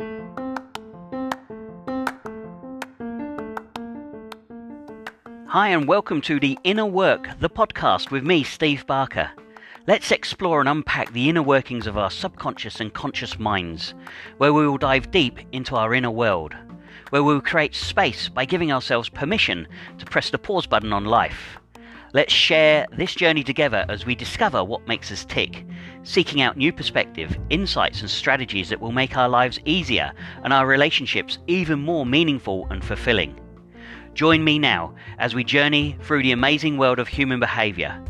Hi, and welcome to The Inner Work, the podcast with me, Steve Barker. Let's explore and unpack the inner workings of our subconscious and conscious minds, where we will dive deep into our inner world, where we will create space by giving ourselves permission to press the pause button on life. Let's share this journey together as we discover what makes us tick, seeking out new perspective, insights, and strategies that will make our lives easier and our relationships even more meaningful and fulfilling. Join me now as we journey through the amazing world of human behavior.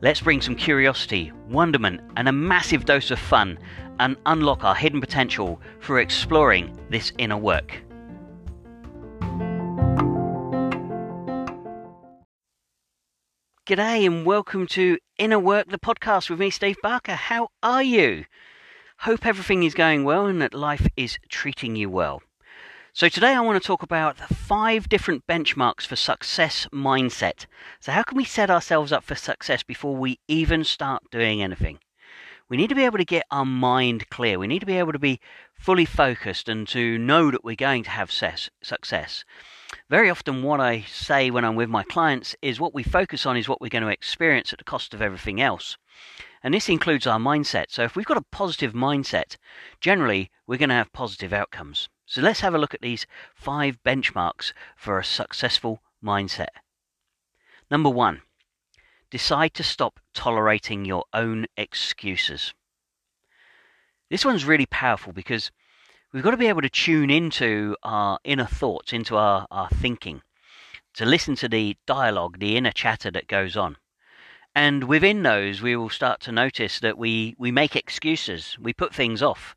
Let's bring some curiosity, wonderment, and a massive dose of fun and unlock our hidden potential through exploring this inner work. G'day and welcome to Inner Work, the podcast with me, Steve Barker. How are you? Hope everything is going well and that life is treating you well. So, today I want to talk about five different benchmarks for success mindset. So, how can we set ourselves up for success before we even start doing anything? We need to be able to get our mind clear. We need to be able to be fully focused and to know that we're going to have success. Very often, what I say when I'm with my clients is what we focus on is what we're going to experience at the cost of everything else. And this includes our mindset. So, if we've got a positive mindset, generally we're going to have positive outcomes. So let's have a look at these five benchmarks for a successful mindset. Number one, decide to stop tolerating your own excuses. This one's really powerful because we've got to be able to tune into our inner thoughts, into our, our thinking, to listen to the dialogue, the inner chatter that goes on. And within those, we will start to notice that we, we make excuses, we put things off.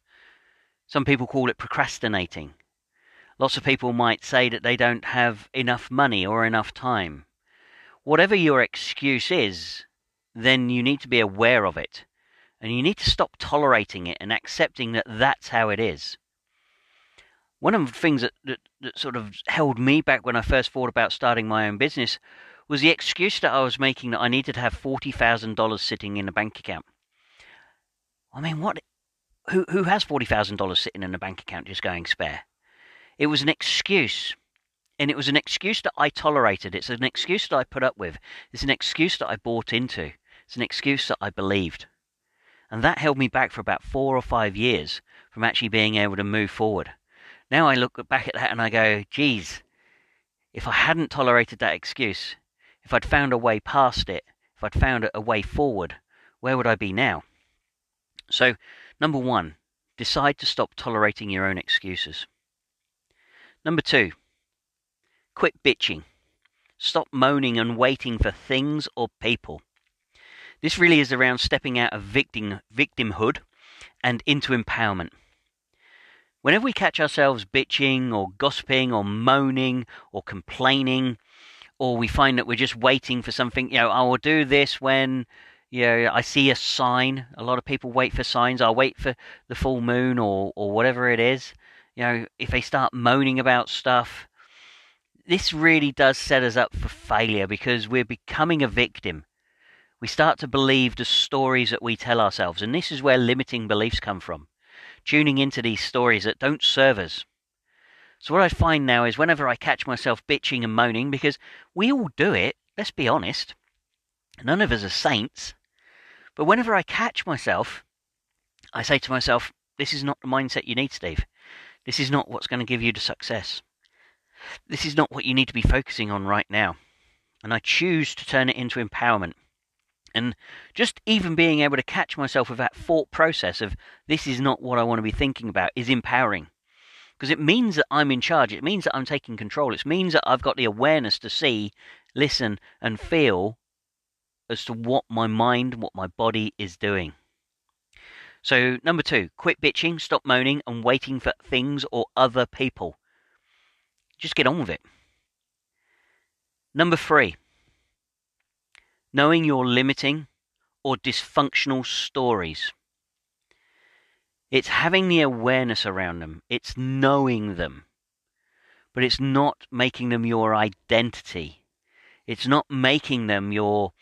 Some people call it procrastinating. Lots of people might say that they don't have enough money or enough time. Whatever your excuse is, then you need to be aware of it. And you need to stop tolerating it and accepting that that's how it is. One of the things that, that, that sort of held me back when I first thought about starting my own business was the excuse that I was making that I needed to have $40,000 sitting in a bank account. I mean, what who who has forty thousand dollars sitting in a bank account just going spare? It was an excuse. And it was an excuse that I tolerated. It's an excuse that I put up with. It's an excuse that I bought into. It's an excuse that I believed. And that held me back for about four or five years from actually being able to move forward. Now I look back at that and I go, geez, if I hadn't tolerated that excuse, if I'd found a way past it, if I'd found a way forward, where would I be now? So Number one, decide to stop tolerating your own excuses. Number two, quit bitching. Stop moaning and waiting for things or people. This really is around stepping out of victim, victimhood and into empowerment. Whenever we catch ourselves bitching or gossiping or moaning or complaining, or we find that we're just waiting for something, you know, oh, I will do this when you know, I see a sign. A lot of people wait for signs. I'll wait for the full moon or, or whatever it is. You know, if they start moaning about stuff, this really does set us up for failure because we're becoming a victim. We start to believe the stories that we tell ourselves, and this is where limiting beliefs come from. Tuning into these stories that don't serve us. So, what I find now is whenever I catch myself bitching and moaning, because we all do it, let's be honest, none of us are saints. But whenever I catch myself, I say to myself, this is not the mindset you need, Steve. This is not what's going to give you the success. This is not what you need to be focusing on right now. And I choose to turn it into empowerment. And just even being able to catch myself with that thought process of this is not what I want to be thinking about is empowering. Because it means that I'm in charge. It means that I'm taking control. It means that I've got the awareness to see, listen, and feel as to what my mind, what my body is doing. So, number two, quit bitching, stop moaning, and waiting for things or other people. Just get on with it. Number three, knowing your limiting or dysfunctional stories. It's having the awareness around them, it's knowing them, but it's not making them your identity. It's not making them your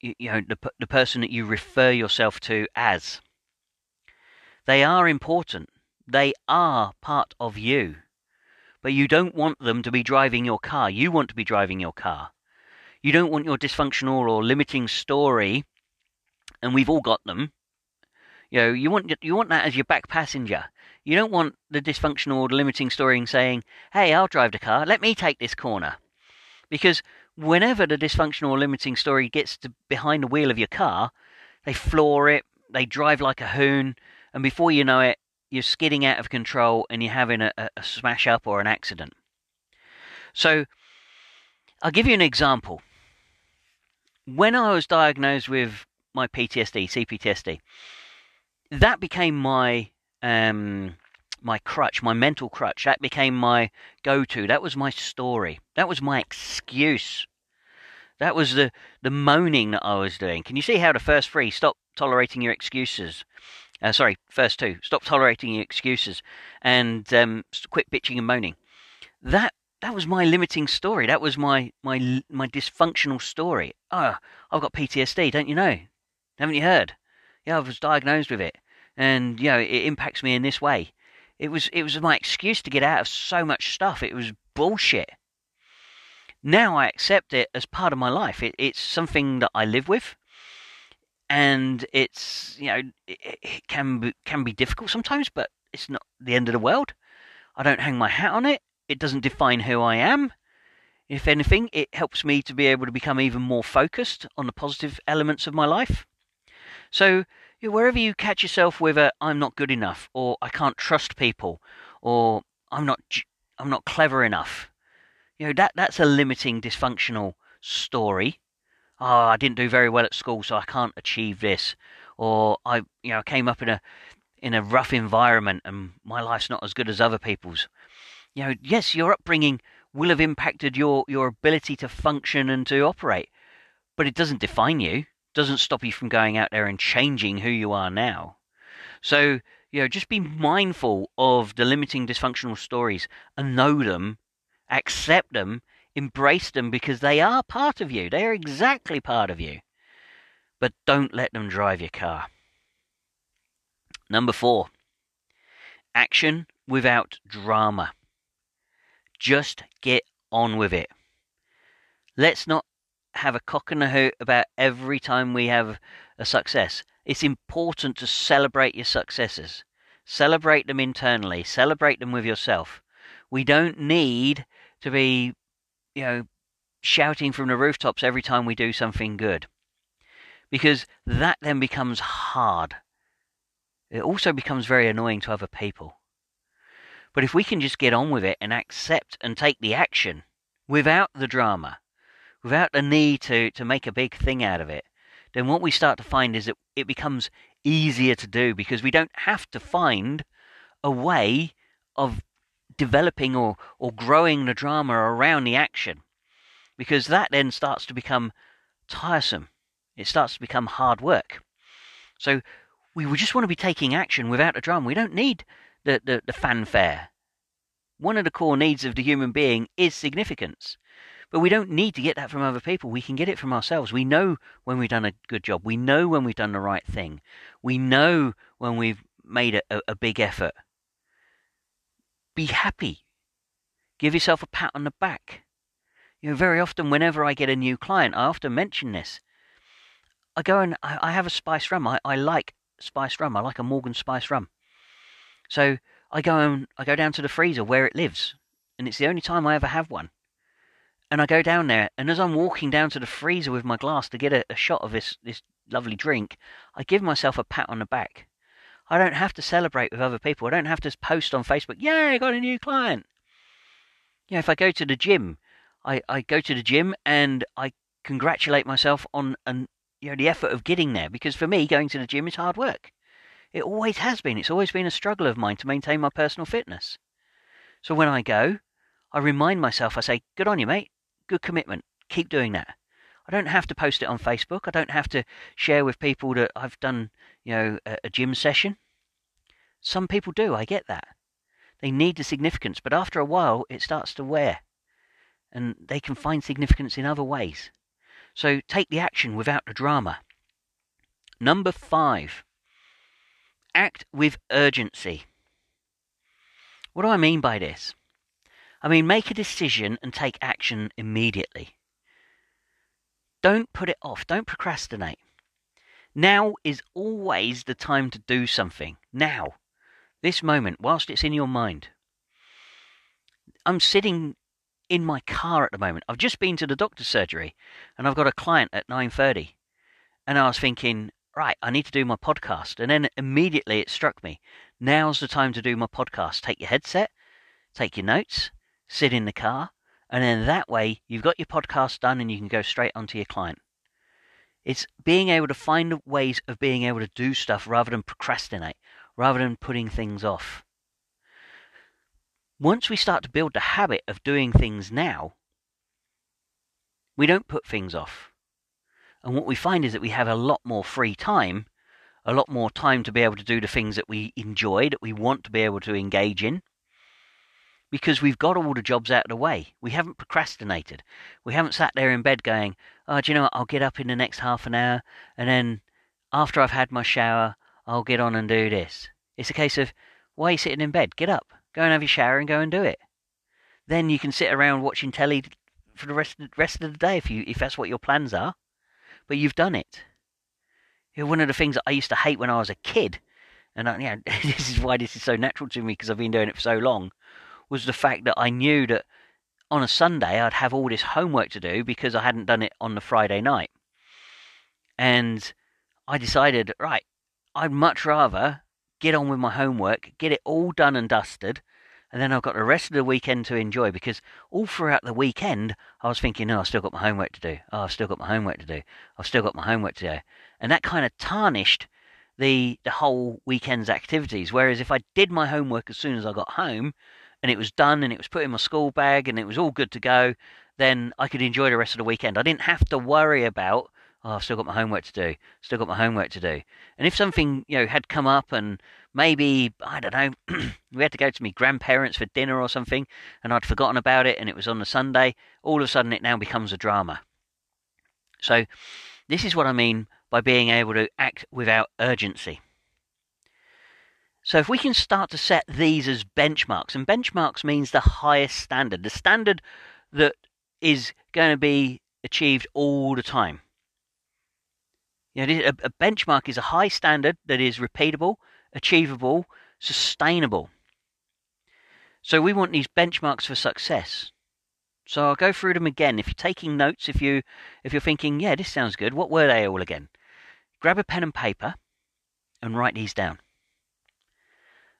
you, know the, the person that you refer yourself to as. They are important. They are part of you. But you don't want them to be driving your car. You want to be driving your car. You don't want your dysfunctional or limiting story, and we've all got them. You know, you want you want that as your back passenger. You don't want the dysfunctional or limiting story saying, "Hey, I'll drive the car. Let me take this corner," because whenever the dysfunctional or limiting story gets to behind the wheel of your car, they floor it, they drive like a hoon, and before you know it, you're skidding out of control and you're having a, a smash up or an accident. So, I'll give you an example. When I was diagnosed with my PTSD, CPTSD, that became my um, my crutch, my mental crutch. That became my go-to. That was my story. That was my excuse. That was the the moaning that I was doing. Can you see how the first three stop tolerating your excuses? Uh, sorry, first two stop tolerating your excuses and um, quit bitching and moaning. That that was my limiting story. That was my my my dysfunctional story. Oh, I've got PTSD. Don't you know? Haven't you heard? Yeah, I was diagnosed with it, and you know it impacts me in this way. It was it was my excuse to get out of so much stuff. It was bullshit. Now I accept it as part of my life. It, it's something that I live with, and it's you know it, it can be, can be difficult sometimes, but it's not the end of the world. I don't hang my hat on it. It doesn't define who I am. If anything, it helps me to be able to become even more focused on the positive elements of my life. So wherever you catch yourself with a "I'm not good enough" or "I can't trust people" or "I'm not I'm not clever enough," you know that that's a limiting, dysfunctional story. Oh, I didn't do very well at school, so I can't achieve this, or I you know came up in a in a rough environment and my life's not as good as other people's. You know, yes, your upbringing will have impacted your your ability to function and to operate, but it doesn't define you doesn't stop you from going out there and changing who you are now. So, you know, just be mindful of the limiting dysfunctional stories and know them, accept them, embrace them because they are part of you. They are exactly part of you. But don't let them drive your car. Number four, action without drama. Just get on with it. Let's not have a cock and a hoot about every time we have a success. It's important to celebrate your successes. Celebrate them internally. Celebrate them with yourself. We don't need to be, you know, shouting from the rooftops every time we do something good. Because that then becomes hard. It also becomes very annoying to other people. But if we can just get on with it and accept and take the action without the drama, without the need to, to make a big thing out of it, then what we start to find is that it becomes easier to do because we don't have to find a way of developing or, or growing the drama around the action because that then starts to become tiresome. It starts to become hard work. So we just want to be taking action without a drama. We don't need the, the, the fanfare. One of the core needs of the human being is significance. But we don't need to get that from other people. We can get it from ourselves. We know when we've done a good job. We know when we've done the right thing. We know when we've made a, a big effort. Be happy. Give yourself a pat on the back. You know, very often, whenever I get a new client, I often mention this. I go and I, I have a spice rum. I, I like spice rum. I like a Morgan spice rum. So I go and I go down to the freezer where it lives, and it's the only time I ever have one. And I go down there, and as I'm walking down to the freezer with my glass to get a, a shot of this, this lovely drink, I give myself a pat on the back. I don't have to celebrate with other people. I don't have to post on Facebook, yay, I got a new client. You know, if I go to the gym, I, I go to the gym and I congratulate myself on an, you know, the effort of getting there because for me, going to the gym is hard work. It always has been. It's always been a struggle of mine to maintain my personal fitness. So when I go, I remind myself, I say, good on you, mate good commitment. Keep doing that. I don't have to post it on Facebook. I don't have to share with people that I've done, you know, a, a gym session. Some people do. I get that. They need the significance, but after a while, it starts to wear, and they can find significance in other ways. So take the action without the drama. Number five, act with urgency. What do I mean by this? I mean, make a decision and take action immediately. Don't put it off. Don't procrastinate. Now is always the time to do something. Now. This moment, whilst it's in your mind. I'm sitting in my car at the moment. I've just been to the doctor's surgery and I've got a client at 9:30. And I was thinking, right, I need to do my podcast. And then immediately it struck me, now's the time to do my podcast. Take your headset, take your notes, sit in the car, and then that way you've got your podcast done and you can go straight onto your client. It's being able to find ways of being able to do stuff rather than procrastinate, rather than putting things off. Once we start to build the habit of doing things now, we don't put things off. And what we find is that we have a lot more free time, a lot more time to be able to do the things that we enjoy, that we want to be able to engage in, because we've got all the jobs out of the way. We haven't procrastinated. We haven't sat there in bed going, oh, do you know what? I'll get up in the next half an hour, and then after I've had my shower, I'll get on and do this. It's a case of, why are you sitting in bed? Get up. Go and have your shower and go and do it. Then you can sit around watching telly for the rest of the, rest of the day if you if that's what your plans are. But you've done it. You know, one of the things that I used to hate when I was a kid, and I, you know, this is why this is so natural to me because I've been doing it for so long, was the fact that I knew that on a Sunday I'd have all this homework to do because I hadn't done it on the Friday night. And I decided, right, I'd much rather get on with my homework, get it all done and dusted, and then I've got the rest of the weekend to enjoy because all throughout the weekend I was thinking, oh, I've still got my homework to do. Oh, I've still got my homework to do. I've still got my homework to do. And that kind of tarnished the the whole weekend's activities. Whereas if I did my homework as soon as I got home and it was done and it was put in my school bag and it was all good to go, then I could enjoy the rest of the weekend. I didn't have to worry about oh, I've still got my homework to do. Still got my homework to do. And if something, you know, had come up and maybe, I don't know, we had to go to my grandparents for dinner or something and I'd forgotten about it and it was on a Sunday, all of a sudden it now becomes a drama. So this is what I mean by being able to act without urgency. So if we can start to set these as benchmarks, and benchmarks means the highest standard, the standard that is going to be achieved all the time. You know, a, a benchmark is a high standard that is repeatable, achievable, sustainable. So we want these benchmarks for success. So I'll go through them again. If you're taking notes, if you if you're thinking, yeah, this sounds good, what were they all again? Grab a pen and paper and write these down.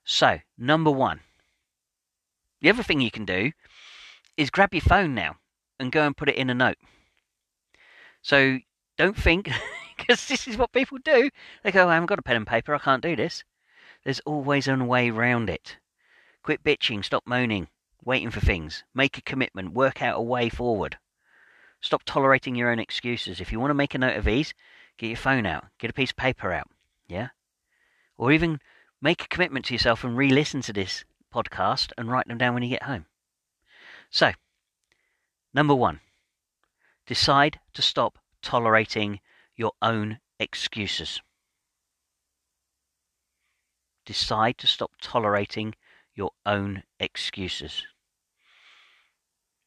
So, number one. The other thing you can do is grab your phone now and go and put it in a note. So don't think because this is what people do. They go, I haven't got a pen and paper, I can't do this. There's always a way round it. Quit bitching, stop moaning, waiting for things. Make a commitment, work out a way forward. Stop tolerating your own excuses. If you want to make a note of these, get your phone out, get a piece of paper out, yeah? Or even make a commitment to yourself and re listen to this podcast and write them down when you get home. So, number one, decide to stop tolerating your own excuses. Decide to stop tolerating your own excuses.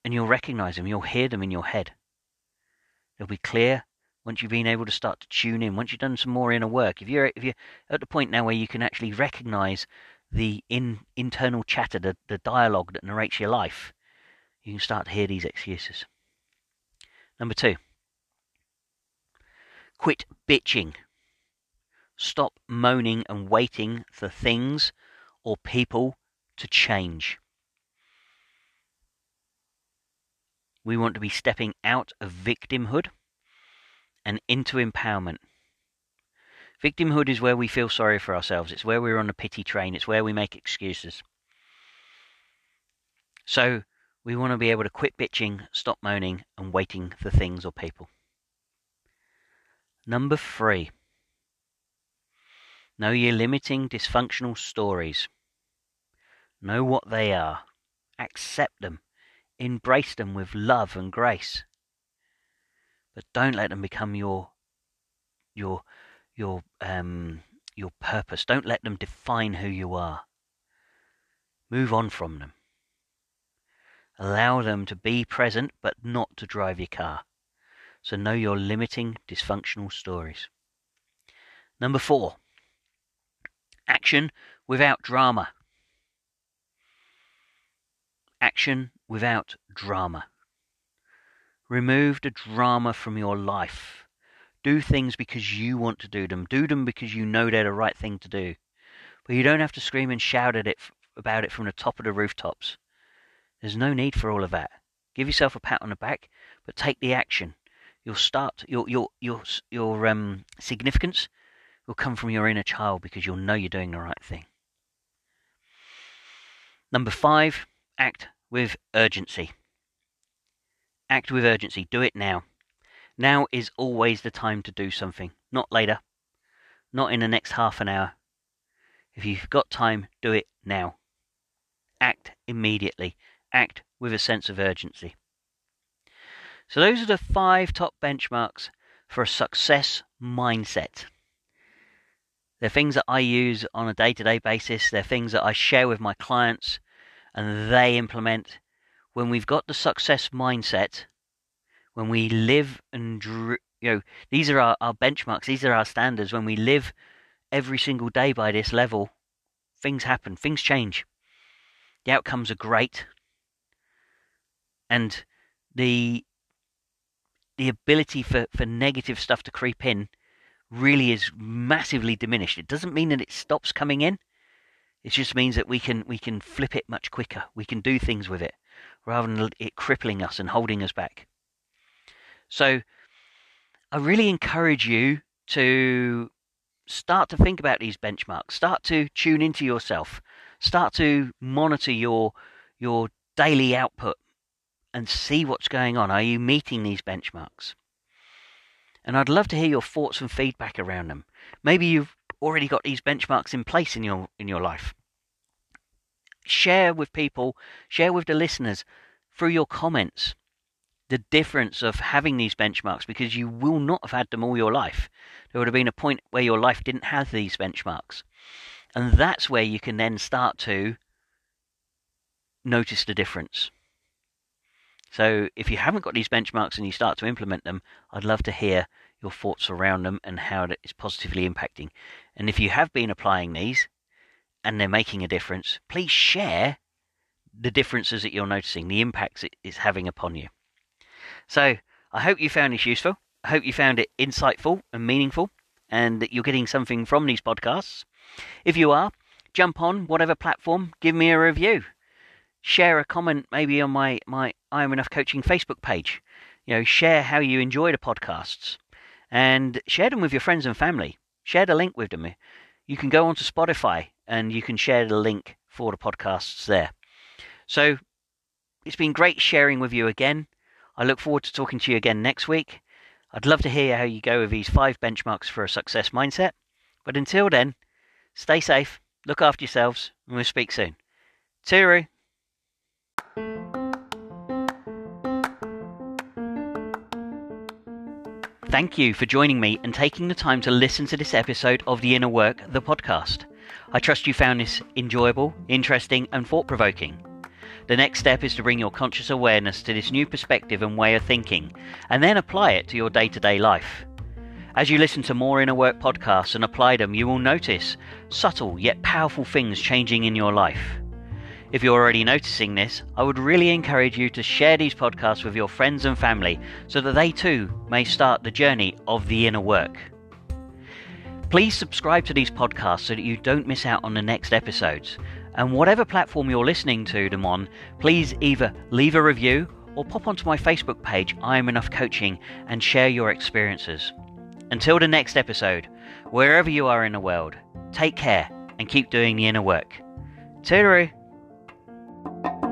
And you'll recognize them, you'll hear them in your head. They'll be clear once you've been able to start to tune in, once you've done some more inner work. If you're if you're at the point now where you can actually recognize the in, internal chatter, the, the dialogue that narrates your life, you can start to hear these excuses. Number two, Quit bitching. Stop moaning and waiting for things or people to change. We want to be stepping out of victimhood and into empowerment. Victimhood is where we feel sorry for ourselves. It's where we're on the pity train. It's where we make excuses. So we want to be able to quit bitching, stop moaning, and waiting for things or people. Number three. Know your limiting dysfunctional stories. Know what they are. Accept them. Embrace them with love and grace. But don't let them become your your your um your purpose. Don't let them define who you are. Move on from them. Allow them to be present, but not to drive your car. So know your limiting dysfunctional stories. Number four, action without drama. Action without drama. Remove the drama from your life. Do things because you want to do them. Do them because you know they're the right thing to do. But you don't have to scream and shout at it about it from the top of the rooftops. There's no need for all of that. Give yourself a pat on the back, but take the action. You'll start your your your your um, significance will come from your inner child because you'll know you're doing the right thing. Number five, act with urgency. Act with urgency. Do it now. Now is always the time to do something, not later, not in the next half an hour. If you've got time, do it now. Act immediately. Act with a sense of urgency. So, those are the five top benchmarks for a success mindset. They're things that I use on a day to day basis. They're things that I share with my clients and they implement. When we've got the success mindset, when we live and, you know, these are our, our benchmarks, these are our standards. When we live every single day by this level, things happen, things change. The outcomes are great. And the the ability for, for negative stuff to creep in really is massively diminished. It doesn't mean that it stops coming in. It just means that we can we can flip it much quicker. We can do things with it rather than it crippling us and holding us back. So I really encourage you to start to think about these benchmarks. Start to tune into yourself. Start to monitor your your daily output and see what's going on. Are you meeting these benchmarks? And I'd love to hear your thoughts and feedback around them. Maybe you've already got these benchmarks in place in your in your life. Share with people, share with the listeners through your comments the difference of having these benchmarks because you will not have had them all your life. There would have been a point where your life didn't have these benchmarks. And that's where you can then start to notice the difference. So if you haven't got these benchmarks and you start to implement them, I'd love to hear your thoughts around them and how it's positively impacting. And if you have been applying these and they're making a difference, please share the differences that you're noticing, the impacts it is having upon you. So I hope you found this useful. I hope you found it insightful and meaningful and that you're getting something from these podcasts. If you are, jump on whatever platform, give me a review share a comment maybe on my, my I Am Enough Coaching Facebook page. You know, share how you enjoy the podcasts and share them with your friends and family. Share the link with them. You can go onto Spotify and you can share the link for the podcasts there. So it's been great sharing with you again. I look forward to talking to you again next week. I'd love to hear how you go with these five benchmarks for a success mindset. But until then, stay safe, look after yourselves, and we'll speak soon. Cheerio. Thank you for joining me and taking the time to listen to this episode of The Inner Work, the podcast. I trust you found this enjoyable, interesting, and thought provoking. The next step is to bring your conscious awareness to this new perspective and way of thinking, and then apply it to your day to day life. As you listen to more Inner Work podcasts and apply them, you will notice subtle yet powerful things changing in your life. If you're already noticing this, I would really encourage you to share these podcasts with your friends and family so that they too may start the journey of the inner work. Please subscribe to these podcasts so that you don't miss out on the next episodes. And whatever platform you're listening to them on, please either leave a review or pop onto my Facebook page, I Am Enough Coaching, and share your experiences. Until the next episode, wherever you are in the world, take care and keep doing the inner work. Toodaloo! Thank you.